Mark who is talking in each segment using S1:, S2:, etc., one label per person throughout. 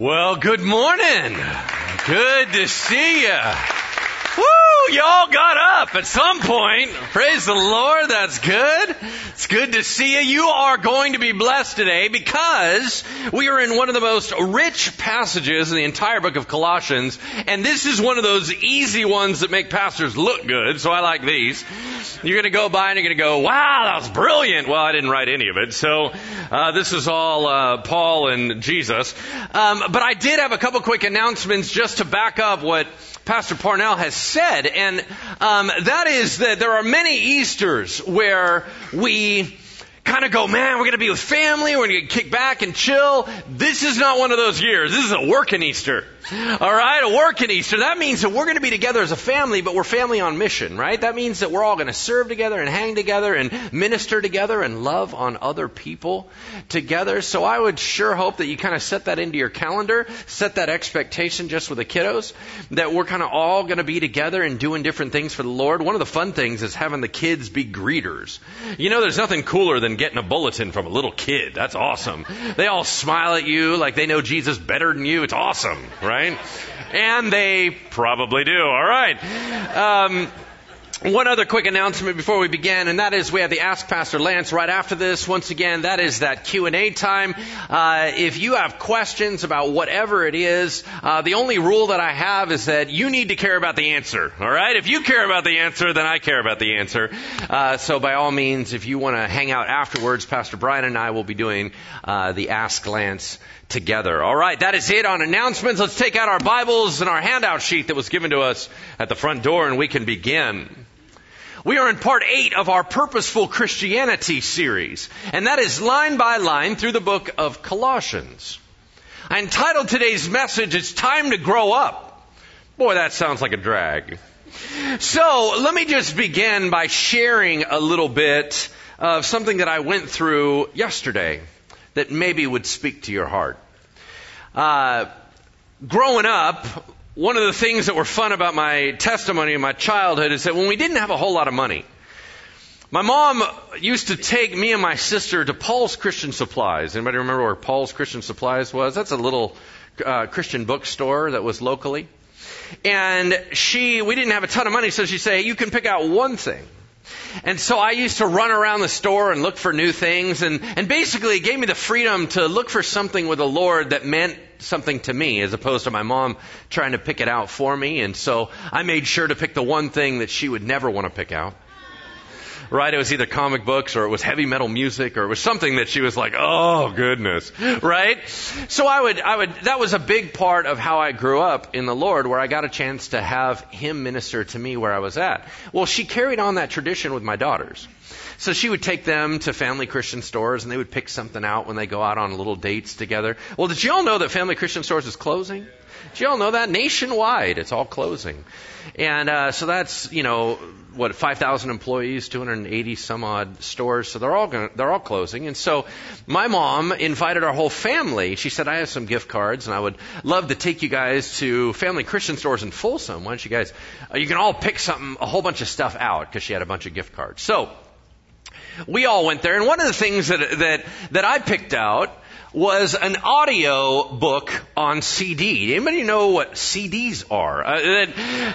S1: Well, good morning. Good to see you. Woo! Y'all got up at some point. Praise the Lord. That's good. It's good to see you. You are going to be blessed today because we are in one of the most rich passages in the entire book of Colossians. And this is one of those easy ones that make pastors look good. So I like these. You're going to go by and you're going to go, wow, that was brilliant. Well, I didn't write any of it. So uh, this is all uh, Paul and Jesus. Um, but I did have a couple quick announcements just to back up what Pastor Parnell has said, and um, that is that there are many Easters where we kind of go, man, we're going to be with family, we're going to kick back and chill. This is not one of those years. This is a working Easter. All right, a working Easter. That means that we're going to be together as a family, but we're family on mission, right? That means that we're all going to serve together and hang together and minister together and love on other people together. So I would sure hope that you kind of set that into your calendar, set that expectation just with the kiddos, that we're kind of all going to be together and doing different things for the Lord. One of the fun things is having the kids be greeters. You know, there's nothing cooler than getting a bulletin from a little kid. That's awesome. They all smile at you like they know Jesus better than you. It's awesome, right? And they probably do. All right. Um, one other quick announcement before we begin, and that is we have the Ask Pastor Lance right after this. Once again, that is that Q and A time. Uh, if you have questions about whatever it is, uh, the only rule that I have is that you need to care about the answer. All right? If you care about the answer, then I care about the answer. Uh, so by all means, if you want to hang out afterwards, Pastor Brian and I will be doing uh, the Ask Lance together. All right, that is it on announcements. Let's take out our Bibles and our handout sheet that was given to us at the front door, and we can begin. We are in part eight of our Purposeful Christianity series, and that is line by line through the book of Colossians. I entitled today's message, It's Time to Grow Up. Boy, that sounds like a drag. So, let me just begin by sharing a little bit of something that I went through yesterday that maybe would speak to your heart. Uh, growing up, one of the things that were fun about my testimony in my childhood is that when we didn't have a whole lot of money, my mom used to take me and my sister to Paul's Christian Supplies. Anybody remember where Paul's Christian Supplies was? That's a little uh, Christian bookstore that was locally. And she, we didn't have a ton of money, so she'd say, you can pick out one thing. And so I used to run around the store and look for new things and, and basically it gave me the freedom to look for something with the Lord that meant something to me as opposed to my mom trying to pick it out for me. And so I made sure to pick the one thing that she would never want to pick out right? It was either comic books or it was heavy metal music or it was something that she was like, oh goodness, right? So I would, I would, that was a big part of how I grew up in the Lord where I got a chance to have Him minister to me where I was at. Well, she carried on that tradition with my daughters. So she would take them to family Christian stores and they would pick something out when they go out on little dates together. Well, did you all know that family Christian stores is closing? Did you all know that? Nationwide, it's all closing. And uh, so that's, you know, what 5,000 employees, 280 some odd stores, so they're all gonna, they're all closing. And so my mom invited our whole family. She said, "I have some gift cards, and I would love to take you guys to Family Christian stores in Folsom. Why don't you guys? Uh, you can all pick something, a whole bunch of stuff out because she had a bunch of gift cards. So we all went there, and one of the things that that that I picked out was an audio book on CD. Anybody know what CDs are? Uh,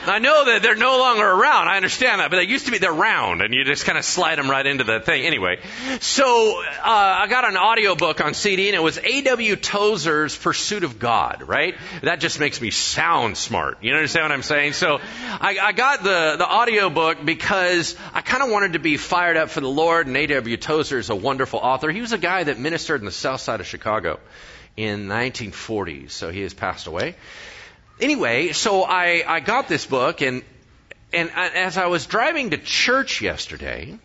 S1: I know that they're no longer around. I understand that, but they used to be. They're round, and you just kind of slide them right into the thing. Anyway, so uh, I got an audio book on CD, and it was A.W. Tozer's Pursuit of God. Right? That just makes me sound smart. You understand what I'm saying? So I, I got the the audio book because I kind of wanted to be fired up for the Lord. And A.W. Tozer is a wonderful author. He was a guy that ministered in the South Side of Chicago Chicago in 1940s, so he has passed away. Anyway, so I, I got this book, and, and as I was driving to church yesterday,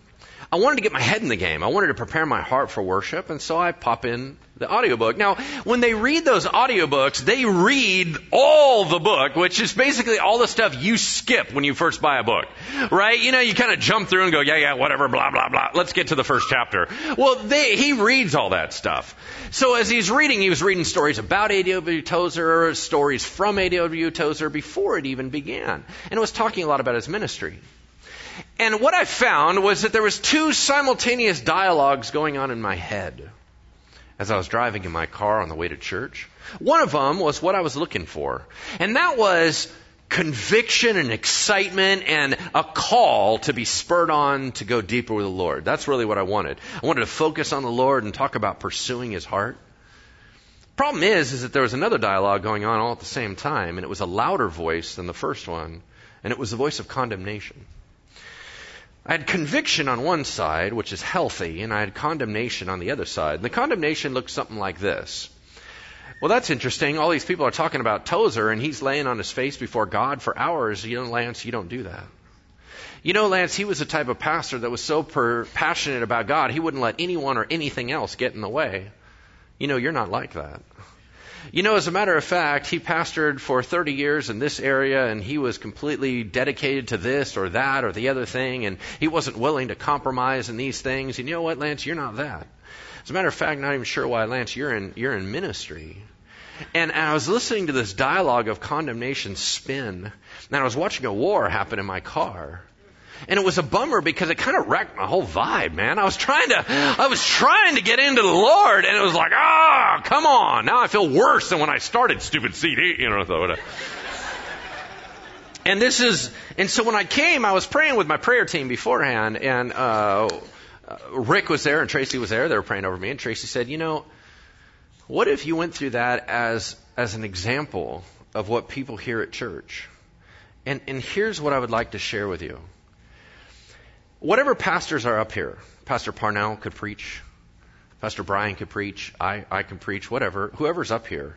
S1: I wanted to get my head in the game. I wanted to prepare my heart for worship, and so I pop in the audiobook. Now, when they read those audiobooks, they read all the book, which is basically all the stuff you skip when you first buy a book. Right? You know, you kind of jump through and go, yeah, yeah, whatever, blah, blah, blah. Let's get to the first chapter. Well, they, he reads all that stuff. So as he's reading, he was reading stories about A.W. Tozer, stories from A.W. Tozer before it even began. And it was talking a lot about his ministry. And what I found was that there was two simultaneous dialogues going on in my head as I was driving in my car on the way to church. One of them was what I was looking for. And that was conviction and excitement and a call to be spurred on to go deeper with the Lord. That's really what I wanted. I wanted to focus on the Lord and talk about pursuing His heart. Problem is, is that there was another dialogue going on all at the same time, and it was a louder voice than the first one, and it was the voice of condemnation. I had conviction on one side, which is healthy, and I had condemnation on the other side. And the condemnation looked something like this. Well, that's interesting. All these people are talking about Tozer, and he's laying on his face before God for hours. You know, Lance, you don't do that. You know, Lance, he was the type of pastor that was so per- passionate about God, he wouldn't let anyone or anything else get in the way. You know, you're not like that. You know, as a matter of fact, he pastored for 30 years in this area and he was completely dedicated to this or that or the other thing and he wasn't willing to compromise in these things. And you know what, Lance, you're not that. As a matter of fact, not even sure why, Lance, you're in, you're in ministry. And I was listening to this dialogue of condemnation spin, and I was watching a war happen in my car. And it was a bummer because it kind of wrecked my whole vibe, man. I was trying to, I was trying to get into the Lord and it was like, ah, oh, come on. Now I feel worse than when I started stupid CD, you know, so and this is, and so when I came, I was praying with my prayer team beforehand and, uh, Rick was there and Tracy was there. They were praying over me and Tracy said, you know, what if you went through that as, as an example of what people hear at church? And, and here's what I would like to share with you whatever pastors are up here, Pastor Parnell could preach, Pastor Brian could preach, I, I can preach, whatever, whoever's up here,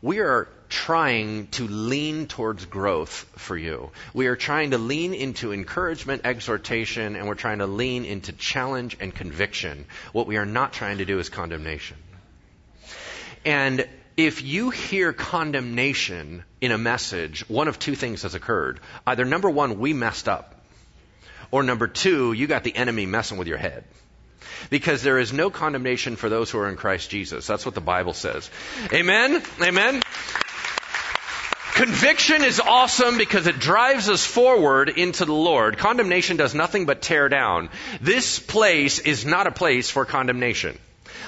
S1: we are trying to lean towards growth for you. We are trying to lean into encouragement, exhortation, and we're trying to lean into challenge and conviction. What we are not trying to do is condemnation. And if you hear condemnation in a message, one of two things has occurred. Either number one, we messed up. Or number two, you got the enemy messing with your head. Because there is no condemnation for those who are in Christ Jesus. That's what the Bible says. Amen? Amen? Conviction is awesome because it drives us forward into the Lord. Condemnation does nothing but tear down. This place is not a place for condemnation.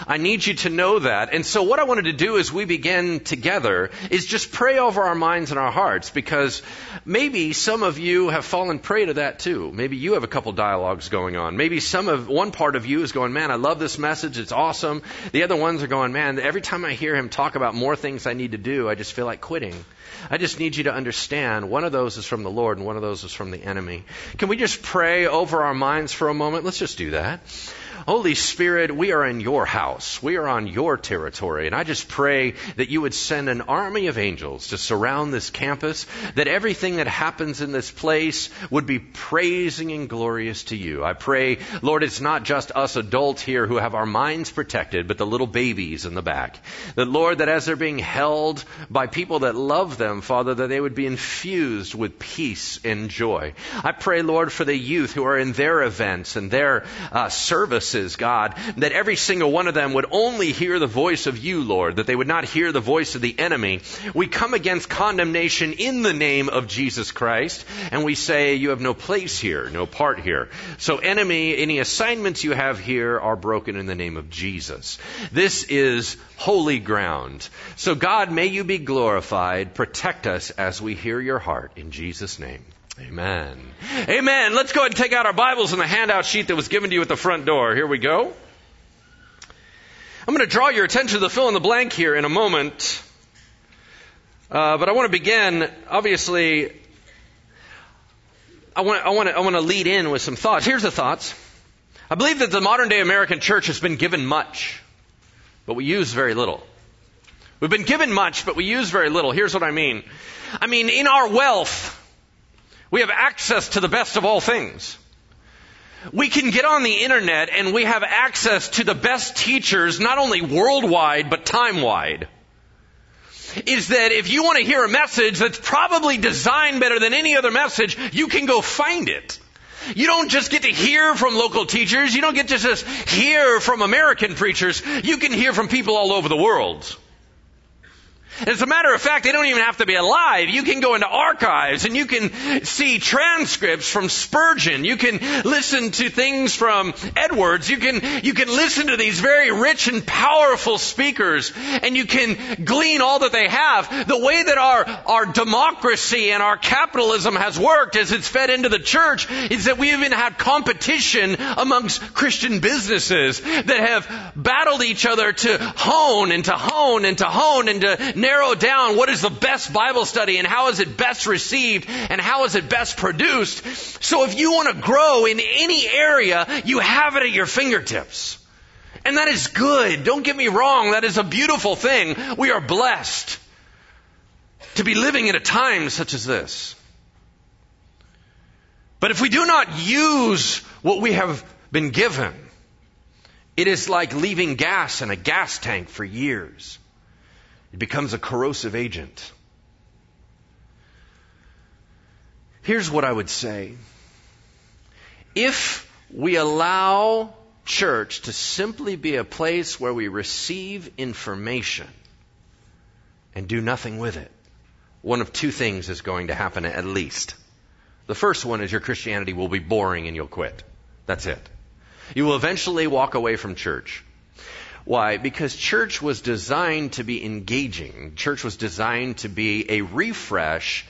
S1: I need you to know that. And so what I wanted to do as we begin together is just pray over our minds and our hearts because maybe some of you have fallen prey to that too. Maybe you have a couple dialogues going on. Maybe some of, one part of you is going, man, I love this message. It's awesome. The other ones are going, man, every time I hear him talk about more things I need to do, I just feel like quitting. I just need you to understand one of those is from the Lord and one of those is from the enemy. Can we just pray over our minds for a moment? Let's just do that. Holy Spirit, we are in your house. We are on your territory. And I just pray that you would send an army of angels to surround this campus, that everything that happens in this place would be praising and glorious to you. I pray, Lord, it's not just us adults here who have our minds protected, but the little babies in the back. That, Lord, that as they're being held by people that love them, Father, that they would be infused with peace and joy. I pray, Lord, for the youth who are in their events and their uh, service God, that every single one of them would only hear the voice of you, Lord, that they would not hear the voice of the enemy. We come against condemnation in the name of Jesus Christ, and we say, you have no place here, no part here. So enemy, any assignments you have here are broken in the name of Jesus. This is holy ground. So God, may you be glorified. Protect us as we hear your heart in Jesus' name. Amen. Amen. Let's go ahead and take out our Bibles and the handout sheet that was given to you at the front door. Here we go. I'm going to draw your attention to the fill in the blank here in a moment. Uh, but I want to begin, obviously, I want, I, want to, I want to lead in with some thoughts. Here's the thoughts. I believe that the modern day American church has been given much, but we use very little. We've been given much, but we use very little. Here's what I mean. I mean, in our wealth, we have access to the best of all things. We can get on the internet and we have access to the best teachers, not only worldwide, but time wide. Is that if you want to hear a message that's probably designed better than any other message, you can go find it. You don't just get to hear from local teachers. You don't get to just hear from American preachers. You can hear from people all over the world. As a matter of fact, they don't even have to be alive. You can go into archives and you can see transcripts from Spurgeon. You can listen to things from Edwards. You can, you can listen to these very rich and powerful speakers and you can glean all that they have. The way that our, our democracy and our capitalism has worked as it's fed into the church is that we even had competition amongst Christian businesses that have battled each other to hone and to hone and to hone and to narrow down what is the best Bible study and how is it best received and how is it best produced. So if you want to grow in any area, you have it at your fingertips. And that is good. Don't get me wrong. That is a beautiful thing. We are blessed to be living in a time such as this. But if we do not use what we have been given, it is like leaving gas in a gas tank for years. It becomes a corrosive agent. Here's what I would say. If we allow church to simply be a place where we receive information and do nothing with it, one of two things is going to happen at least. The first one is your Christianity will be boring and you'll quit. That's it. You will eventually walk away from church. Why? Because church was designed to be engaging. Church was designed to be a refresh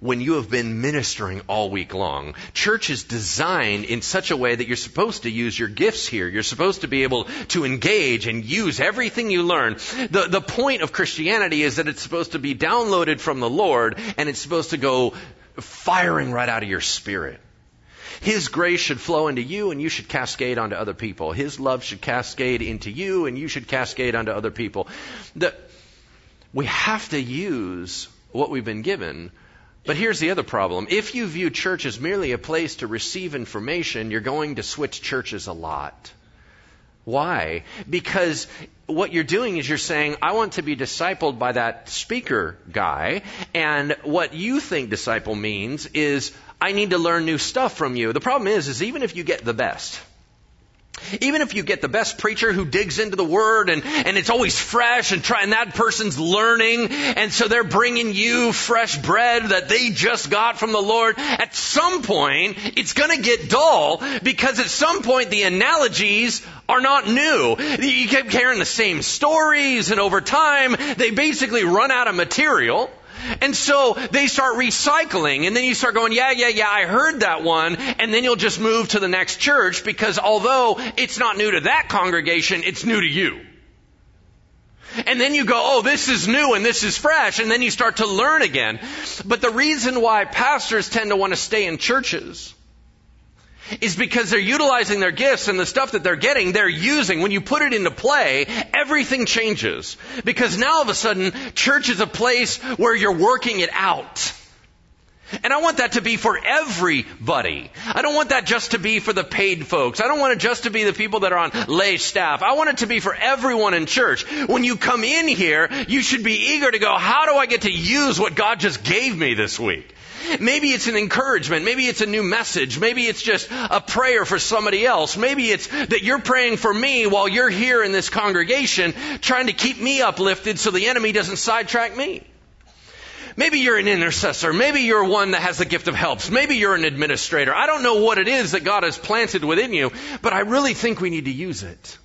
S1: when you have been ministering all week long. Church is designed in such a way that you're supposed to use your gifts here. You're supposed to be able to engage and use everything you learn. The, the point of Christianity is that it's supposed to be downloaded from the Lord and it's supposed to go firing right out of your spirit. His grace should flow into you and you should cascade onto other people. His love should cascade into you and you should cascade onto other people. The, we have to use what we've been given. But here's the other problem. If you view church as merely a place to receive information, you're going to switch churches a lot. Why? Because what you're doing is you're saying, I want to be discipled by that speaker guy, and what you think disciple means is, I need to learn new stuff from you. The problem is, is even if you get the best, even if you get the best preacher who digs into the word and, and it's always fresh and try, and that person's learning and so they're bringing you fresh bread that they just got from the Lord, at some point it's gonna get dull because at some point the analogies are not new. You keep hearing the same stories and over time they basically run out of material. And so they start recycling and then you start going, yeah, yeah, yeah, I heard that one. And then you'll just move to the next church because although it's not new to that congregation, it's new to you. And then you go, oh, this is new and this is fresh. And then you start to learn again. But the reason why pastors tend to want to stay in churches is because they're utilizing their gifts and the stuff that they're getting, they're using. When you put it into play, everything changes. Because now all of a sudden, church is a place where you're working it out. And I want that to be for everybody. I don't want that just to be for the paid folks. I don't want it just to be the people that are on lay staff. I want it to be for everyone in church. When you come in here, you should be eager to go, how do I get to use what God just gave me this week? Maybe it's an encouragement. Maybe it's a new message. Maybe it's just a prayer for somebody else. Maybe it's that you're praying for me while you're here in this congregation trying to keep me uplifted so the enemy doesn't sidetrack me. Maybe you're an intercessor. Maybe you're one that has the gift of helps. Maybe you're an administrator. I don't know what it is that God has planted within you, but I really think we need to use it.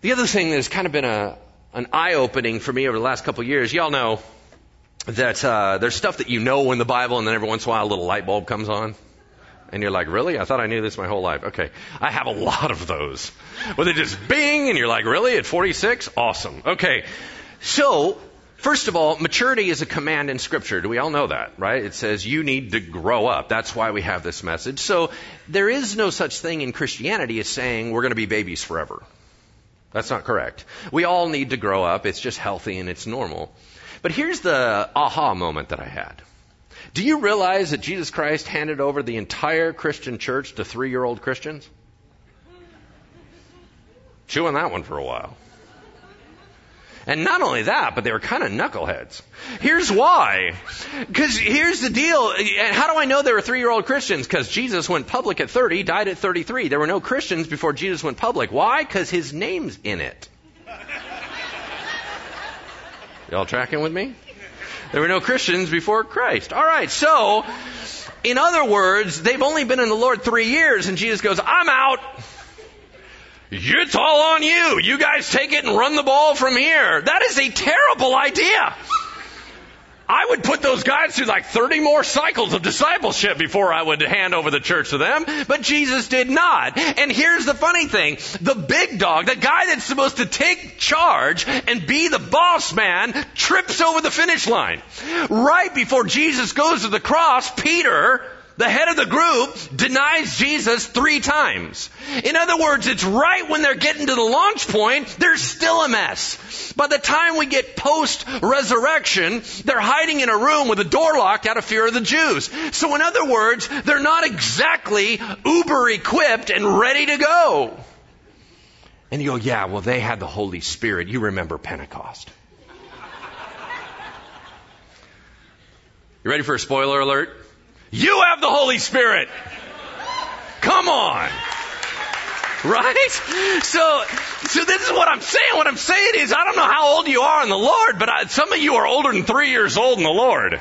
S1: The other thing that has kind of been a, an eye opening for me over the last couple of years, y'all know that uh, there's stuff that you know in the Bible, and then every once in a while a little light bulb comes on. And you're like, really? I thought I knew this my whole life. Okay. I have a lot of those. Where they just bing, and you're like, really? At 46? Awesome. Okay. So, first of all, maturity is a command in Scripture. Do we all know that, right? It says you need to grow up. That's why we have this message. So, there is no such thing in Christianity as saying we're going to be babies forever. That's not correct. We all need to grow up. It's just healthy and it's normal. But here's the aha moment that I had. Do you realize that Jesus Christ handed over the entire Christian church to three year old Christians? Chewing that one for a while. And not only that, but they were kind of knuckleheads. Here's why. Because here's the deal. And How do I know they were three year old Christians? Because Jesus went public at 30, died at 33. There were no Christians before Jesus went public. Why? Because his name's in it. Y'all tracking with me? There were no Christians before Christ. All right, so, in other words, they've only been in the Lord three years, and Jesus goes, I'm out. It's all on you. You guys take it and run the ball from here. That is a terrible idea. I would put those guys through like 30 more cycles of discipleship before I would hand over the church to them, but Jesus did not. And here's the funny thing. The big dog, the guy that's supposed to take charge and be the boss man, trips over the finish line. Right before Jesus goes to the cross, Peter, the head of the group denies Jesus three times. In other words, it's right when they're getting to the launch point, there's still a mess. By the time we get post resurrection, they're hiding in a room with a door locked out of fear of the Jews. So in other words, they're not exactly uber equipped and ready to go. And you go, yeah, well, they had the Holy Spirit. You remember Pentecost. You ready for a spoiler alert? You have the Holy Spirit. Come on. Right? So, so this is what I'm saying. What I'm saying is, I don't know how old you are in the Lord, but I, some of you are older than three years old in the Lord.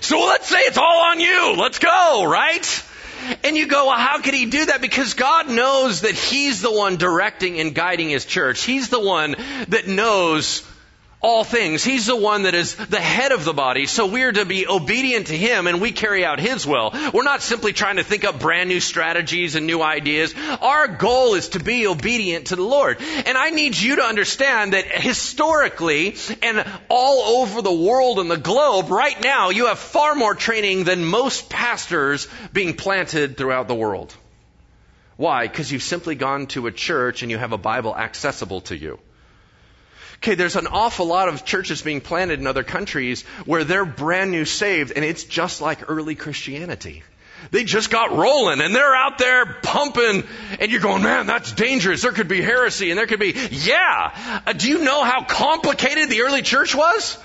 S1: So let's say it's all on you. Let's go, right? And you go, well, how could he do that? Because God knows that he's the one directing and guiding his church. He's the one that knows all things. He's the one that is the head of the body, so we're to be obedient to Him and we carry out His will. We're not simply trying to think up brand new strategies and new ideas. Our goal is to be obedient to the Lord. And I need you to understand that historically and all over the world and the globe, right now, you have far more training than most pastors being planted throughout the world. Why? Because you've simply gone to a church and you have a Bible accessible to you. Okay, there's an awful lot of churches being planted in other countries where they're brand new saved and it's just like early Christianity. They just got rolling and they're out there pumping and you're going, man, that's dangerous. There could be heresy and there could be, yeah. Uh, do you know how complicated the early church was?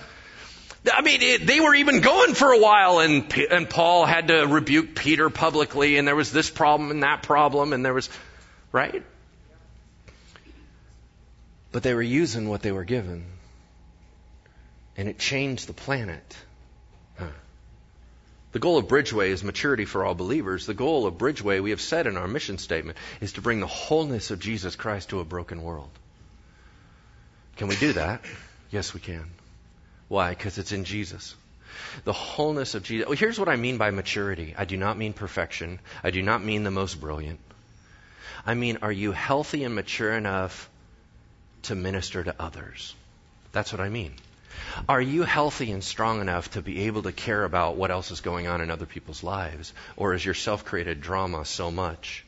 S1: I mean, it, they were even going for a while, and and Paul had to rebuke Peter publicly, and there was this problem and that problem, and there was, right? But they were using what they were given. And it changed the planet. Huh. The goal of Bridgeway is maturity for all believers. The goal of Bridgeway, we have said in our mission statement, is to bring the wholeness of Jesus Christ to a broken world. Can we do that? Yes, we can. Why? Because it's in Jesus. The wholeness of Jesus. Well, here's what I mean by maturity. I do not mean perfection. I do not mean the most brilliant. I mean, are you healthy and mature enough to minister to others. That's what I mean. Are you healthy and strong enough to be able to care about what else is going on in other people's lives? Or is your self created drama so much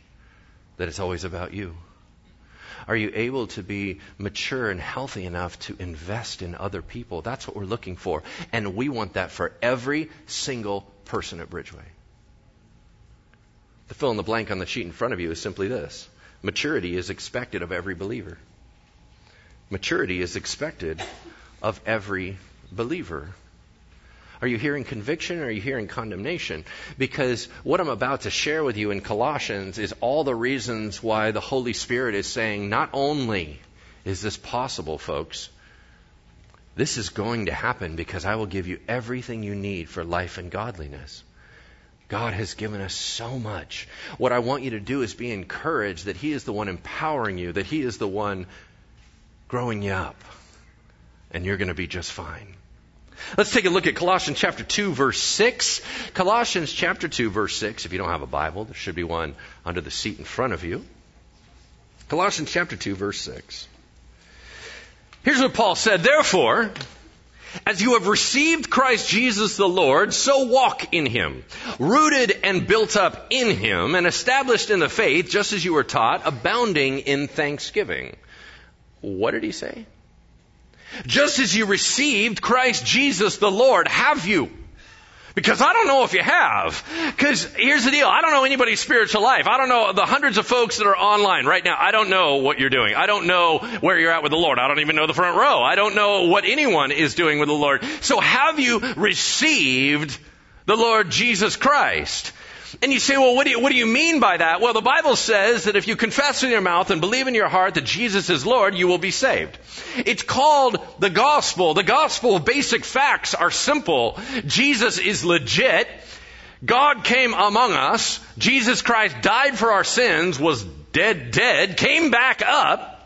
S1: that it's always about you? Are you able to be mature and healthy enough to invest in other people? That's what we're looking for. And we want that for every single person at Bridgeway. The fill in the blank on the sheet in front of you is simply this maturity is expected of every believer. Maturity is expected of every believer. Are you hearing conviction or are you hearing condemnation? Because what I'm about to share with you in Colossians is all the reasons why the Holy Spirit is saying not only is this possible, folks, this is going to happen because I will give you everything you need for life and godliness. God has given us so much. What I want you to do is be encouraged that He is the one empowering you, that He is the one growing you up, and you're going to be just fine. Let's take a look at Colossians chapter 2 verse 6. Colossians chapter 2 verse 6. If you don't have a Bible, there should be one under the seat in front of you. Colossians chapter 2 verse 6. Here's what Paul said, therefore, as you have received Christ Jesus the Lord, so walk in him, rooted and built up in him, and established in the faith, just as you were taught, abounding in thanksgiving. What did he say? Just as you received Christ Jesus the Lord, have you? Because I don't know if you have. Because here's the deal. I don't know anybody's spiritual life. I don't know the hundreds of folks that are online right now. I don't know what you're doing. I don't know where you're at with the Lord. I don't even know the front row. I don't know what anyone is doing with the Lord. So have you received the Lord Jesus Christ? And you say, well, what do you, what do you mean by that? Well, the Bible says that if you confess in your mouth and believe in your heart that Jesus is Lord, you will be saved. It's called the gospel. The gospel basic facts are simple. Jesus is legit. God came among us. Jesus Christ died for our sins, was dead, dead, came back up,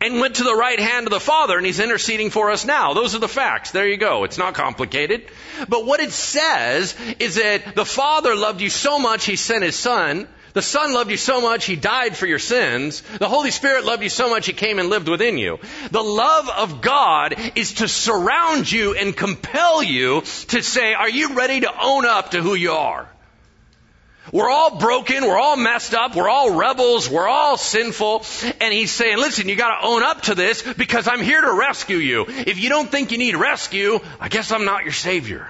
S1: and went to the right hand of the Father, and He's interceding for us now. Those are the facts. There you go. It's not complicated. But what it says is that the Father loved you so much, He sent His Son. The Son loved you so much, He died for your sins. The Holy Spirit loved you so much, He came and lived within you. The love of God is to surround you and compel you to say, are you ready to own up to who you are? We're all broken. We're all messed up. We're all rebels. We're all sinful. And he's saying, listen, you gotta own up to this because I'm here to rescue you. If you don't think you need rescue, I guess I'm not your savior.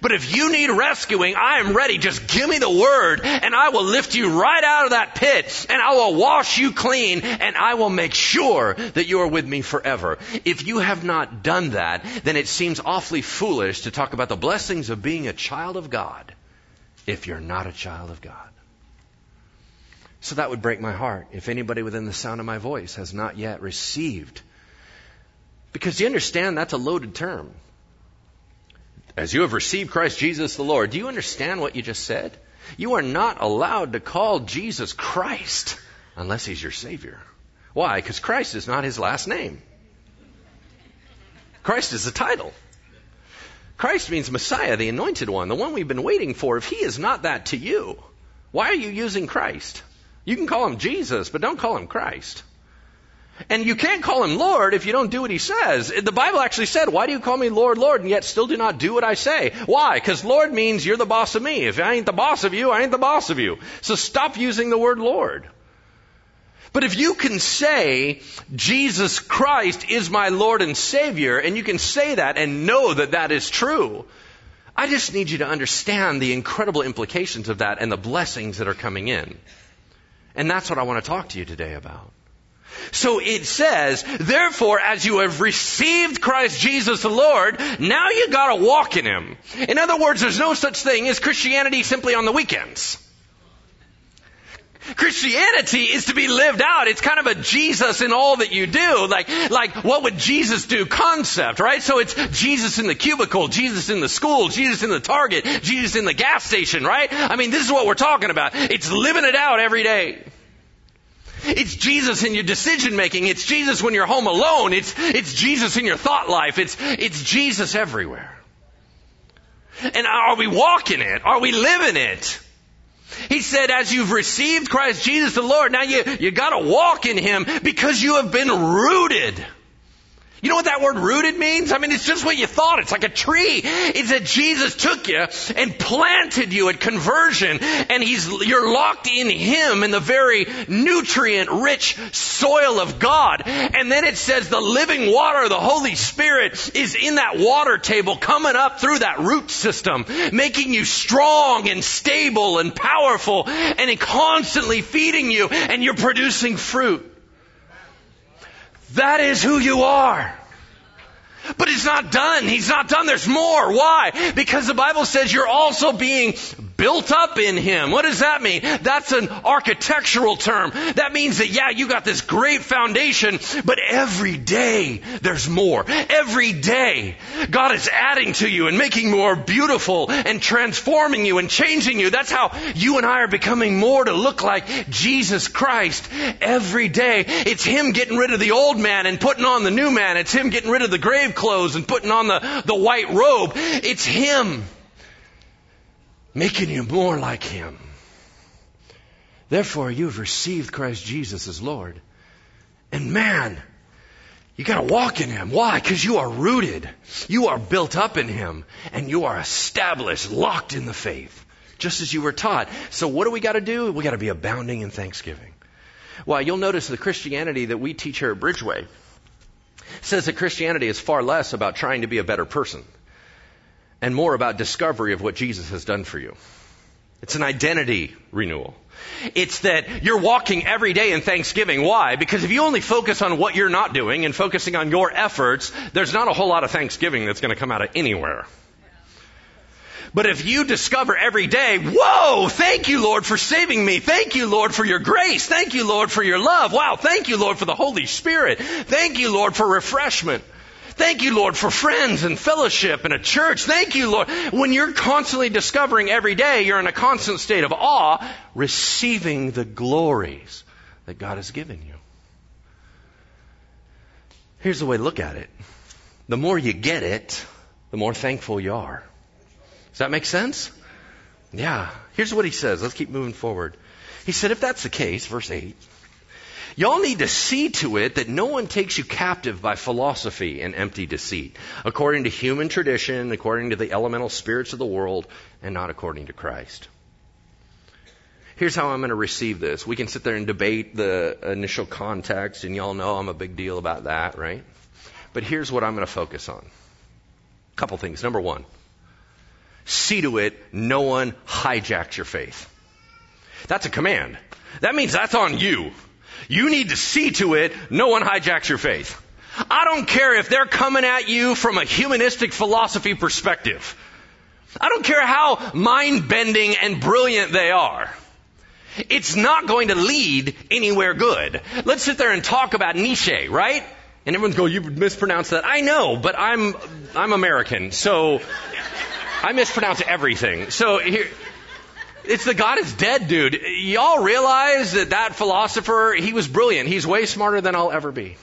S1: But if you need rescuing, I am ready. Just give me the word and I will lift you right out of that pit and I will wash you clean and I will make sure that you are with me forever. If you have not done that, then it seems awfully foolish to talk about the blessings of being a child of God if you're not a child of God. So that would break my heart if anybody within the sound of my voice has not yet received. Because you understand that's a loaded term. As you have received Christ Jesus the Lord, do you understand what you just said? You are not allowed to call Jesus Christ unless he's your Savior. Why? Because Christ is not his last name. Christ is a title. Christ means Messiah, the anointed one, the one we've been waiting for. If he is not that to you, why are you using Christ? You can call him Jesus, but don't call him Christ. And you can't call him Lord if you don't do what he says. The Bible actually said, why do you call me Lord, Lord, and yet still do not do what I say? Why? Because Lord means you're the boss of me. If I ain't the boss of you, I ain't the boss of you. So stop using the word Lord. But if you can say, Jesus Christ is my Lord and Savior, and you can say that and know that that is true, I just need you to understand the incredible implications of that and the blessings that are coming in. And that's what I want to talk to you today about. So it says, therefore, as you have received Christ Jesus the Lord, now you gotta walk in Him. In other words, there's no such thing as Christianity simply on the weekends. Christianity is to be lived out. It's kind of a Jesus in all that you do. Like, like what would Jesus do concept, right? So it's Jesus in the cubicle, Jesus in the school, Jesus in the Target, Jesus in the gas station, right? I mean, this is what we're talking about. It's living it out every day. It's Jesus in your decision making. It's Jesus when you're home alone. It's, it's Jesus in your thought life. It's, it's Jesus everywhere. And are we walking it? Are we living it? He said, as you've received Christ Jesus the Lord, now you, you gotta walk in Him because you have been rooted. You know what that word rooted means? I mean, it's just what you thought. It's like a tree. It's that Jesus took you and planted you at conversion and he's, you're locked in Him in the very nutrient rich soil of God. And then it says the living water, the Holy Spirit is in that water table coming up through that root system, making you strong and stable and powerful and constantly feeding you and you're producing fruit. That is who you are. But it's not done. He's not done. There's more. Why? Because the Bible says you're also being built up in Him. What does that mean? That's an architectural term. That means that, yeah, you got this great foundation, but every day there's more. Every day God is adding to you and making more beautiful and transforming you and changing you. That's how you and I are becoming more to look like Jesus Christ every day. It's Him getting rid of the old man and putting on the new man. It's Him getting rid of the grave clothes and putting on the, the white robe. It's Him making you more like Him. Therefore, you've received Christ Jesus as Lord. And man, you gotta walk in Him. Why? Because you are rooted. You are built up in Him. And you are established, locked in the faith. Just as you were taught. So what do we gotta do? We gotta be abounding in thanksgiving. Well, you'll notice the Christianity that we teach here at Bridgeway says that Christianity is far less about trying to be a better person and more about discovery of what Jesus has done for you. It's an identity renewal. It's that you're walking every day in thanksgiving. Why? Because if you only focus on what you're not doing and focusing on your efforts, there's not a whole lot of thanksgiving that's going to come out of anywhere. But if you discover every day, whoa, thank you, Lord, for saving me. Thank you, Lord, for your grace. Thank you, Lord, for your love. Wow, thank you, Lord, for the Holy Spirit. Thank you, Lord, for refreshment. Thank you, Lord, for friends and fellowship and a church. Thank you, Lord. When you're constantly discovering every day, you're in a constant state of awe, receiving the glories that God has given you. Here's the way to look at it. The more you get it, the more thankful you are. Does that make sense? Yeah. Here's what he says. Let's keep moving forward. He said, if that's the case, verse 8, Y'all need to see to it that no one takes you captive by philosophy and empty deceit, according to human tradition, according to the elemental spirits of the world, and not according to Christ. Here's how I'm going to receive this. We can sit there and debate the initial context, and y'all know I'm a big deal about that, right? But here's what I'm going to focus on. A couple things. Number one, see to it no one hijacks your faith. That's a command. That means that's on you. You need to see to it no one hijacks your faith. I don't care if they're coming at you from a humanistic philosophy perspective. I don't care how mind bending and brilliant they are. It's not going to lead anywhere good. Let's sit there and talk about Nietzsche, right? And everyone's going, you mispronounced that. I know, but I'm, I'm American, so I mispronounce everything. So here, it's the God is dead dude. Y'all realize that that philosopher, he was brilliant. He's way smarter than I'll ever be.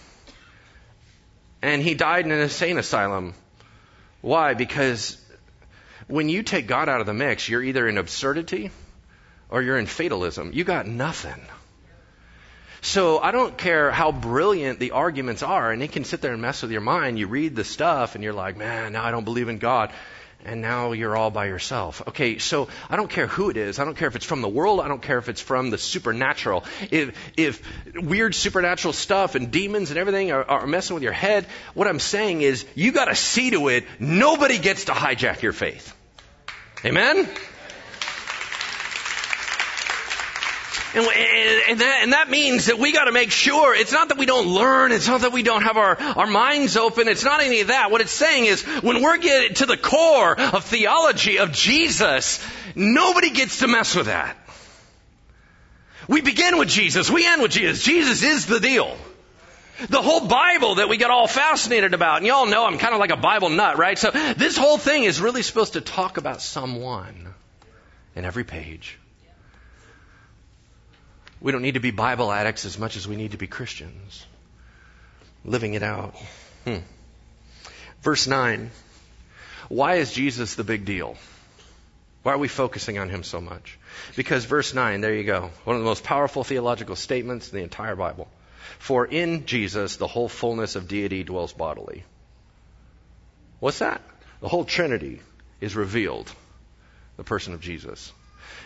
S1: And he died in an insane asylum. Why? Because when you take God out of the mix, you're either in absurdity or you're in fatalism. You got nothing. So I don't care how brilliant the arguments are, and it can sit there and mess with your mind. You read the stuff, and you're like, man, now I don't believe in God and now you're all by yourself. Okay, so I don't care who it is. I don't care if it's from the world. I don't care if it's from the supernatural. If, if weird supernatural stuff and demons and everything are, are messing with your head, what I'm saying is you got to see to it. Nobody gets to hijack your faith. Amen? And, and, that, and that means that we got to make sure it's not that we don't learn, it's not that we don't have our, our minds open, it's not any of that. What it's saying is when we're getting to the core of theology of Jesus, nobody gets to mess with that. We begin with Jesus, we end with Jesus. Jesus is the deal. The whole Bible that we get all fascinated about, and y'all know I'm kind of like a Bible nut, right? So this whole thing is really supposed to talk about someone in every page. We don't need to be Bible addicts as much as we need to be Christians. Living it out. Hmm. Verse 9. Why is Jesus the big deal? Why are we focusing on him so much? Because verse 9, there you go. One of the most powerful theological statements in the entire Bible. For in Jesus the whole fullness of deity dwells bodily. What's that? The whole Trinity is revealed. The person of Jesus.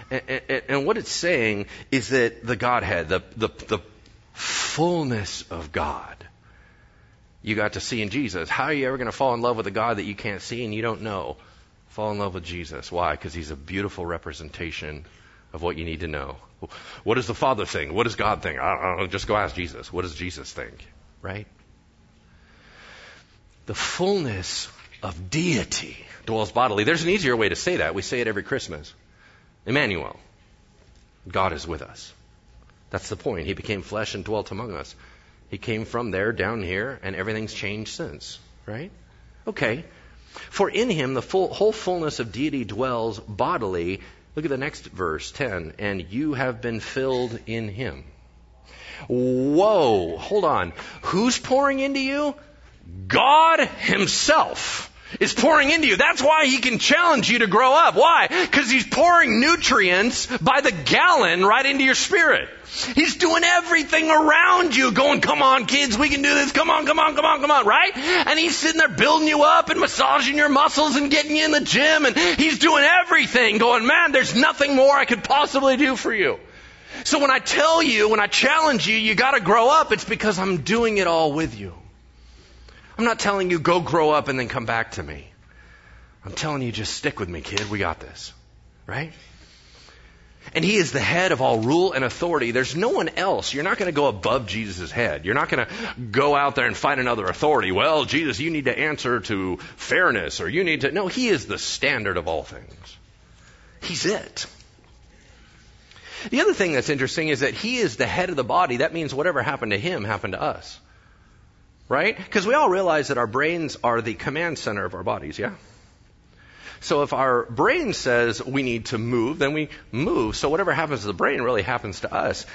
S1: And, and, and what it's saying is that the Godhead, the, the, the fullness of God, you got to see in Jesus. How are you ever going to fall in love with a God that you can't see and you don't know? Fall in love with Jesus. Why? Because he's a beautiful representation of what you need to know. What does the Father think? What does God think? I don't know. Just go ask Jesus. What does Jesus think? Right? The fullness of deity dwells bodily. There's an easier way to say that. We say it every Christmas. Emmanuel. God is with us. That's the point. He became flesh and dwelt among us. He came from there down here, and everything's changed since, right? Okay. For in him the full, whole fullness of deity dwells bodily. Look at the next verse, 10. And you have been filled in him. Whoa, hold on. Who's pouring into you? God himself is pouring into you. That's why he can challenge you to grow up. Why? Because he's pouring nutrients by the gallon right into your spirit. He's doing everything around you, going, come on kids, we can do this, come on, come on, come on, come on, right? And he's sitting there building you up and massaging your muscles and getting you in the gym and he's doing everything, going, man, there's nothing more I could possibly do for you. So when I tell you, when I challenge you, you gotta grow up, it's because I'm doing it all with you. I'm not telling you go grow up and then come back to me. I'm telling you just stick with me, kid. We got this. Right? And he is the head of all rule and authority. There's no one else. You're not going to go above Jesus' head. You're not going to go out there and find another authority. Well, Jesus, you need to answer to fairness or you need to. No, he is the standard of all things. He's it. The other thing that's interesting is that he is the head of the body. That means whatever happened to him happened to us. Right? Because we all realize that our brains are the command center of our bodies, yeah? So if our brain says we need to move, then we move. So whatever happens to the brain really happens to us.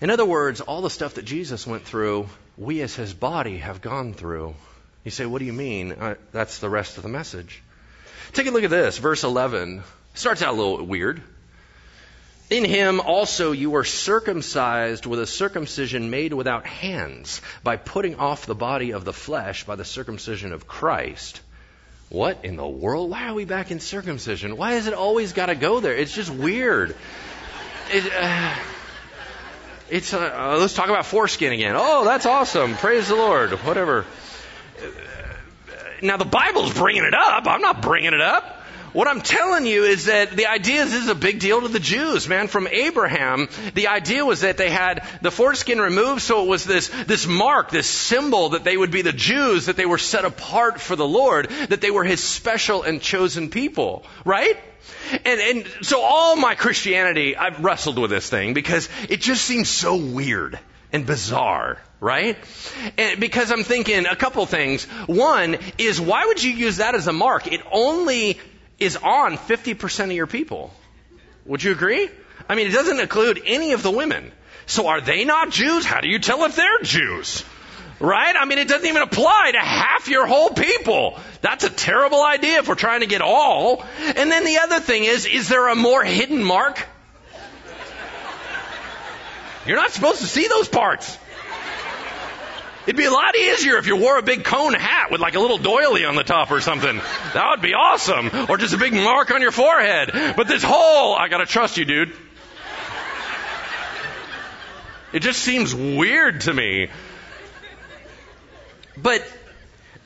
S1: In other words, all the stuff that Jesus went through, we as his body have gone through. You say, what do you mean? Uh, that's the rest of the message. Take a look at this, verse 11. Starts out a little weird. In him also you were circumcised with a circumcision made without hands, by putting off the body of the flesh by the circumcision of Christ what in the world? Why are we back in circumcision? Why has it always got to go there? It's just weird. It, uh, it's uh, uh, let's talk about foreskin again. Oh, that's awesome. Praise the Lord. Whatever. Now the Bible's bringing it up. I'm not bringing it up. What I'm telling you is that the idea is this is a big deal to the Jews, man. From Abraham, the idea was that they had the foreskin removed, so it was this, this mark, this symbol that they would be the Jews, that they were set apart for the Lord, that they were His special and chosen people, right? And, and so all my Christianity, I've wrestled with this thing because it just seems so weird and bizarre, right? And because I'm thinking a couple things. One is why would you use that as a mark? It only is on 50% of your people. Would you agree? I mean, it doesn't include any of the women. So are they not Jews? How do you tell if they're Jews? Right? I mean, it doesn't even apply to half your whole people. That's a terrible idea if we're trying to get all. And then the other thing is, is there a more hidden mark? You're not supposed to see those parts. It'd be a lot easier if you wore a big cone hat with like a little doily on the top or something. That would be awesome. Or just a big mark on your forehead. But this whole, I gotta trust you, dude. It just seems weird to me. But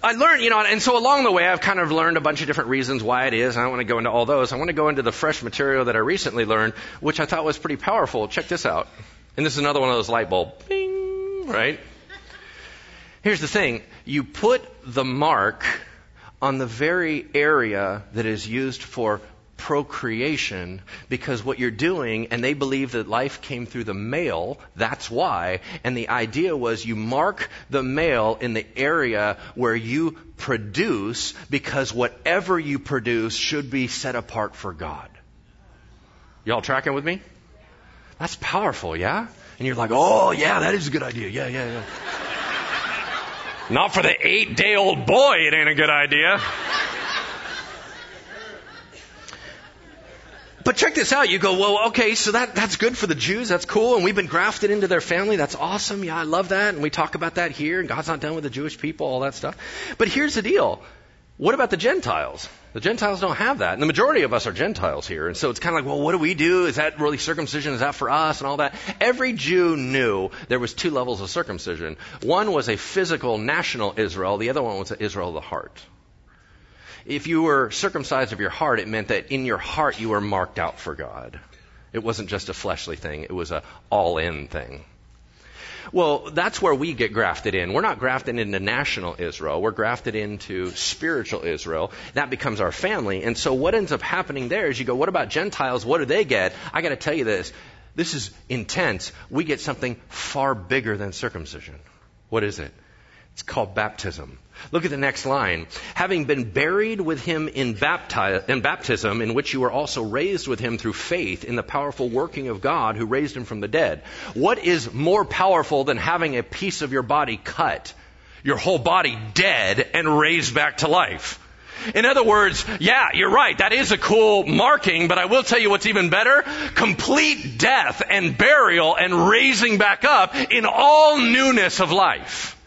S1: I learned, you know, and so along the way, I've kind of learned a bunch of different reasons why it is. I don't want to go into all those. I want to go into the fresh material that I recently learned, which I thought was pretty powerful. Check this out. And this is another one of those light bulb, bing, right? Here's the thing you put the mark on the very area that is used for procreation because what you're doing, and they believe that life came through the male, that's why. And the idea was you mark the male in the area where you produce because whatever you produce should be set apart for God. Y'all tracking with me? That's powerful, yeah? And you're like, oh, yeah, that is a good idea. Yeah, yeah, yeah. Not for the eight day old boy, it ain't a good idea. But check this out. You go, well, okay, so that, that's good for the Jews. That's cool. And we've been grafted into their family. That's awesome. Yeah, I love that. And we talk about that here. And God's not done with the Jewish people, all that stuff. But here's the deal. What about the Gentiles? The Gentiles don't have that. And the majority of us are Gentiles here. And so it's kind of like, well, what do we do? Is that really circumcision? Is that for us? And all that. Every Jew knew there was two levels of circumcision. One was a physical national Israel. The other one was Israel of the heart. If you were circumcised of your heart, it meant that in your heart you were marked out for God. It wasn't just a fleshly thing. It was a all-in thing. Well, that's where we get grafted in. We're not grafted into national Israel. We're grafted into spiritual Israel. That becomes our family. And so what ends up happening there is you go, what about Gentiles? What do they get? I gotta tell you this. This is intense. We get something far bigger than circumcision. What is it? It's called baptism. Look at the next line. Having been buried with him in, bapti- in, baptism, in which you were also raised with him through faith in the powerful working of God who raised him from the dead. What is more powerful than having a piece of your body cut, your whole body dead, and raised back to life? In other words, yeah, you're right. That is a cool marking, but I will tell you what's even better. Complete death and burial and raising back up in all newness of life.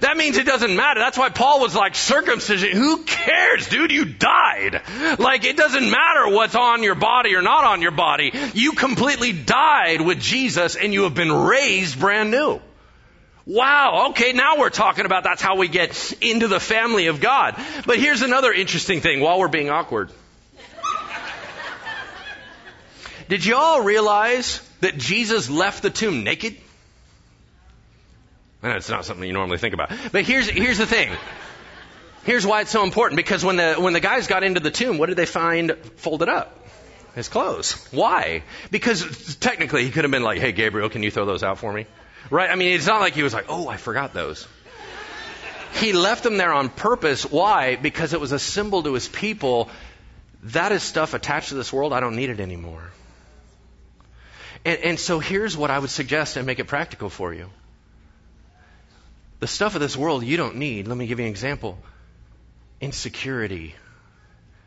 S1: That means it doesn't matter. That's why Paul was like, circumcision, who cares, dude? You died. Like, it doesn't matter what's on your body or not on your body. You completely died with Jesus and you have been raised brand new. Wow, okay, now we're talking about that's how we get into the family of God. But here's another interesting thing while we're being awkward. Did you all realize that Jesus left the tomb naked? I know it's not something you normally think about. But here's, here's the thing. Here's why it's so important. Because when the, when the guys got into the tomb, what did they find folded up? His clothes. Why? Because technically he could have been like, hey, Gabriel, can you throw those out for me? Right? I mean, it's not like he was like, oh, I forgot those. He left them there on purpose. Why? Because it was a symbol to his people. That is stuff attached to this world. I don't need it anymore. And, and so here's what I would suggest and make it practical for you. The stuff of this world you don't need. Let me give you an example. Insecurity.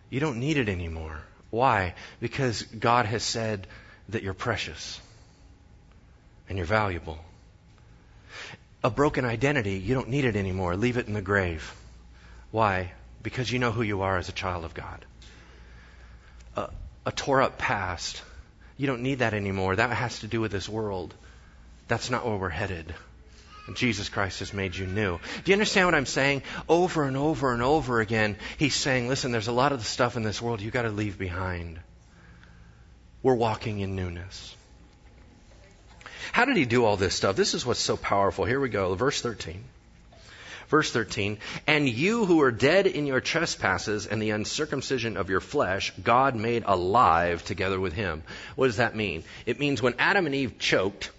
S1: You don't need it anymore. Why? Because God has said that you're precious and you're valuable. A broken identity, you don't need it anymore. Leave it in the grave. Why? Because you know who you are as a child of God. A, a tore up past, you don't need that anymore. That has to do with this world. That's not where we're headed. Jesus Christ has made you new. Do you understand what I'm saying? Over and over and over again, he's saying, listen, there's a lot of the stuff in this world you've got to leave behind. We're walking in newness. How did he do all this stuff? This is what's so powerful. Here we go. Verse 13. Verse 13, and you who are dead in your trespasses and the uncircumcision of your flesh, God made alive together with him. What does that mean? It means when Adam and Eve choked,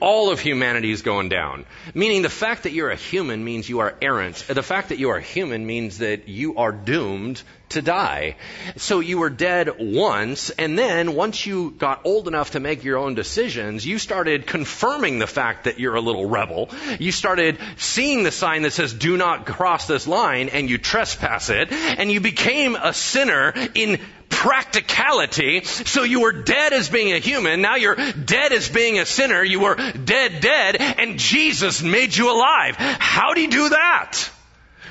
S1: all of humanity is going down. Meaning the fact that you're a human means you are errant. The fact that you are human means that you are doomed to die. So you were dead once, and then once you got old enough to make your own decisions, you started confirming the fact that you're a little rebel. You started seeing the sign that says, do not cross this line, and you trespass it, and you became a sinner in practicality. So you were dead as being a human. Now you're dead as being a sinner. You were dead, dead, and Jesus made you alive. How do you do that?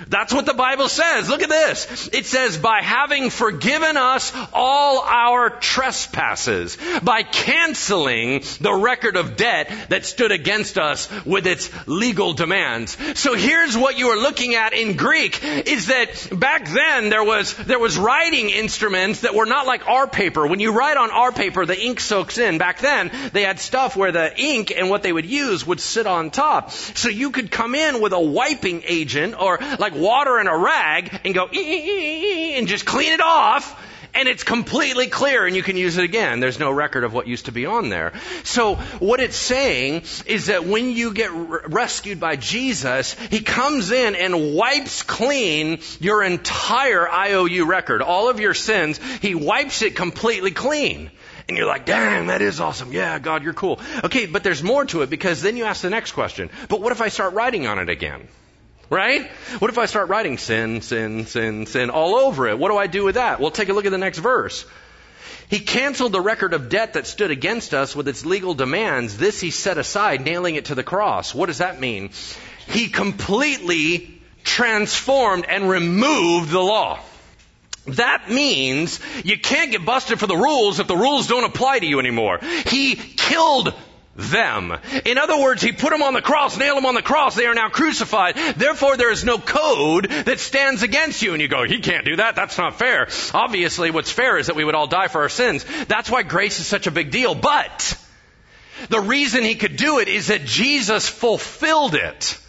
S1: That's what the Bible says. Look at this. It says, by having forgiven us all our trespasses, by canceling the record of debt that stood against us with its legal demands. So here's what you are looking at in Greek is that back then there was, there was writing instruments that were not like our paper. When you write on our paper, the ink soaks in. Back then, they had stuff where the ink and what they would use would sit on top. So you could come in with a wiping agent or like like water in a rag and go and just clean it off and it's completely clear and you can use it again. There's no record of what used to be on there. So what it's saying is that when you get rescued by Jesus, He comes in and wipes clean your entire IOU record. All of your sins, He wipes it completely clean. And you're like, dang, that is awesome. Yeah, God, you're cool. Okay, but there's more to it because then you ask the next question. But what if I start writing on it again? Right? What if I start writing sin, sin, sin, sin all over it? What do I do with that? Well, take a look at the next verse. He canceled the record of debt that stood against us with its legal demands. This he set aside, nailing it to the cross. What does that mean? He completely transformed and removed the law. That means you can't get busted for the rules if the rules don't apply to you anymore. He killed them. In other words, he put them on the cross, nailed them on the cross. They are now crucified. Therefore, there is no code that stands against you. And you go, he can't do that. That's not fair. Obviously, what's fair is that we would all die for our sins. That's why grace is such a big deal. But the reason he could do it is that Jesus fulfilled it.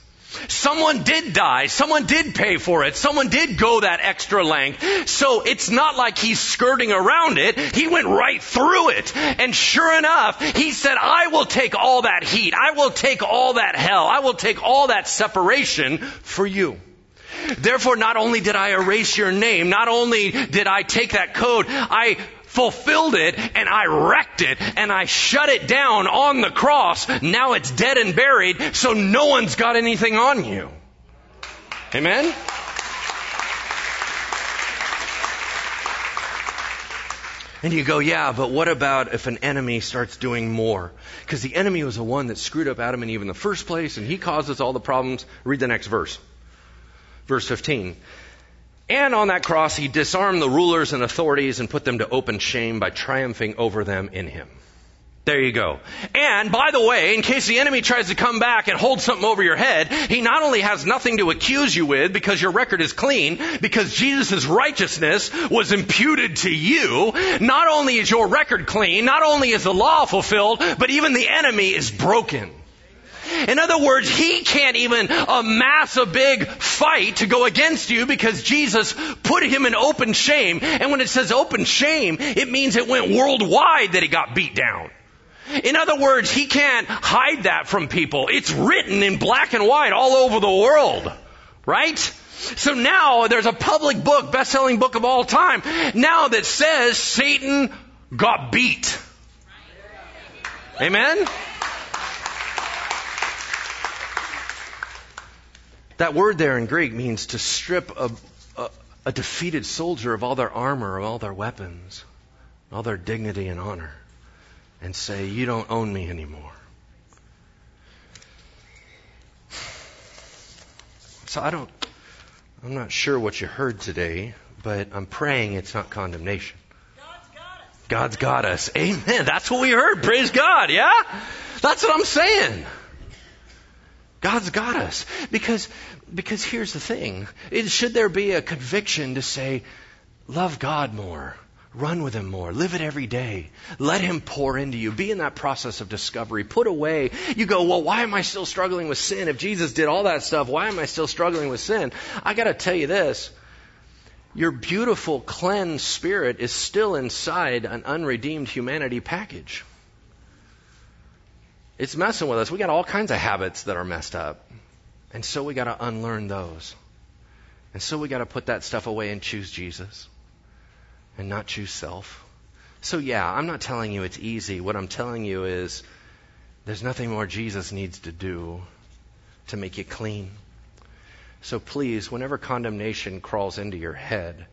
S1: Someone did die. Someone did pay for it. Someone did go that extra length. So it's not like he's skirting around it. He went right through it. And sure enough, he said, I will take all that heat. I will take all that hell. I will take all that separation for you. Therefore, not only did I erase your name, not only did I take that code, I fulfilled it and I wrecked it and I shut it down on the cross. Now it's dead and buried, so no one's got anything on you. Amen? And you go, yeah, but what about if an enemy starts doing more? Because the enemy was the one that screwed up Adam and Eve in the first place, and he causes all the problems. Read the next verse. Verse 15. And on that cross, he disarmed the rulers and authorities and put them to open shame by triumphing over them in him. There you go. And by the way, in case the enemy tries to come back and hold something over your head, he not only has nothing to accuse you with because your record is clean, because Jesus' righteousness was imputed to you, not only is your record clean, not only is the law fulfilled, but even the enemy is broken. In other words, he can't even amass a big fight to go against you because Jesus put him in open shame. And when it says open shame, it means it went worldwide that he got beat down. In other words, he can't hide that from people. It's written in black and white all over the world. Right? So now there's a public book, best-selling book of all time, now that says Satan got beat. Amen? That word there in Greek means to strip a, a, a defeated soldier of all their armor, of all their weapons, all their dignity and honor and say, You don't own me anymore. So I don't, I'm not sure what you heard today, but I'm praying it's not condemnation. God's got us. God's got us. Amen. That's what we heard. Praise God. Yeah? That's what I'm saying. God's got us. Because, because here's the thing. It, should there be a conviction to say, love God more? Run with Him more. Live it every day. Let Him pour into you. Be in that process of discovery. Put away. You go, well, why am I still struggling with sin? If Jesus did all that stuff, why am I still struggling with sin? I gotta tell you this. Your beautiful, cleansed spirit is still inside an unredeemed humanity package. It's messing with us. We got all kinds of habits that are messed up. And so we gotta unlearn those. And so we gotta put that stuff away and choose Jesus and not choose self. So, yeah, I'm not telling you it's easy. What I'm telling you is there's nothing more Jesus needs to do to make you clean. So, please, whenever condemnation crawls into your head,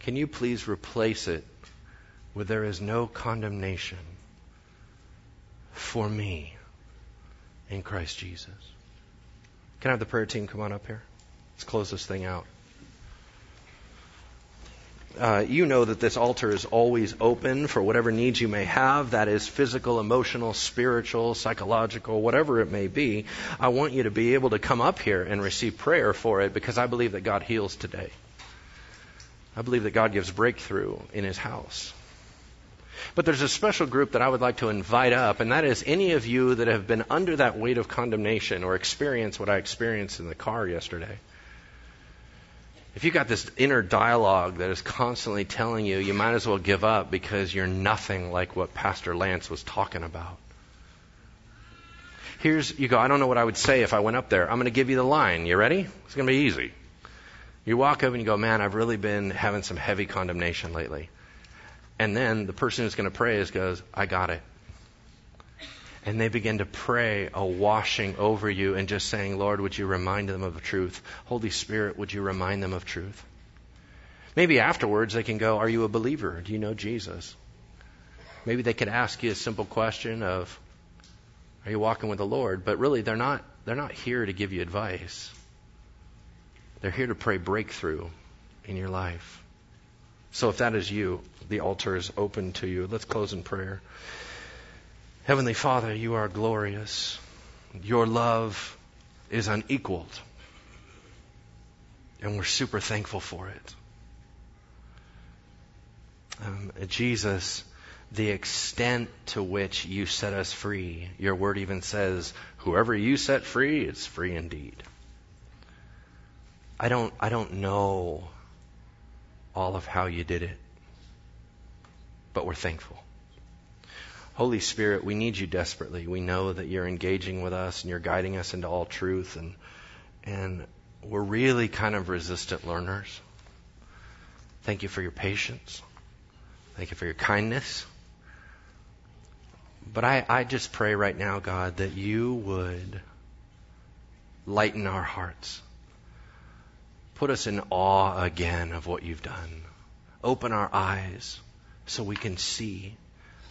S1: can you please replace it with there is no condemnation for me in Christ Jesus? Can I have the prayer team come on up here? Let's close this thing out uh, you know that this altar is always open for whatever needs you may have. That is physical, emotional, spiritual, psychological, whatever it may be. I want you to be able to come up here and receive prayer for it because I believe that God heals today. I believe that God gives breakthrough in His house. But there's a special group that I would like to invite up, and that is any of you that have been under that weight of condemnation or experienced what I experienced in the car yesterday if you've got this inner dialogue that is constantly telling you you might as well give up because you're nothing like what Pastor Lance was talking about. Here's, you go, I don't know what I would say if I went up there. I'm going to give you the line. You ready? It's going to be easy. You walk up and you go, man, I've really been having some heavy condemnation lately. And then the person who's going to pray is goes, I got it and they begin to pray a washing over you and just saying, Lord, would you remind them of truth? Holy Spirit, would you remind them of truth? Maybe afterwards they can go, Are you a believer? Do you know Jesus? Maybe they could ask you a simple question of, Are you walking with the Lord? But really they're not they're not here to give you advice. They're here to pray breakthrough in your life. So if that is you, the altar is open to you. Let's close in prayer. Heavenly Father, you are glorious. Your love is unequaled. And we're super thankful for it. Um, Jesus, the extent to which you set us free, your word even says, whoever you set free is free indeed. I don't, I don't know all of how you did it, but we're thankful. Holy Spirit, we need you desperately. We know that you're engaging with us and you're guiding us into all truth and and we're really kind of resistant learners. Thank you for your patience. Thank you for your kindness. But I, I just pray right now, God, that you would lighten our hearts. Put us in awe again of what you've done. Open our eyes so we can see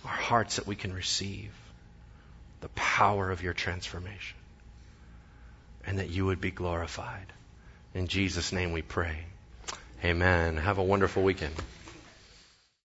S1: our hearts that we can receive the power of your transformation and that you would be glorified. In Jesus' name we pray. Amen. Have a wonderful weekend.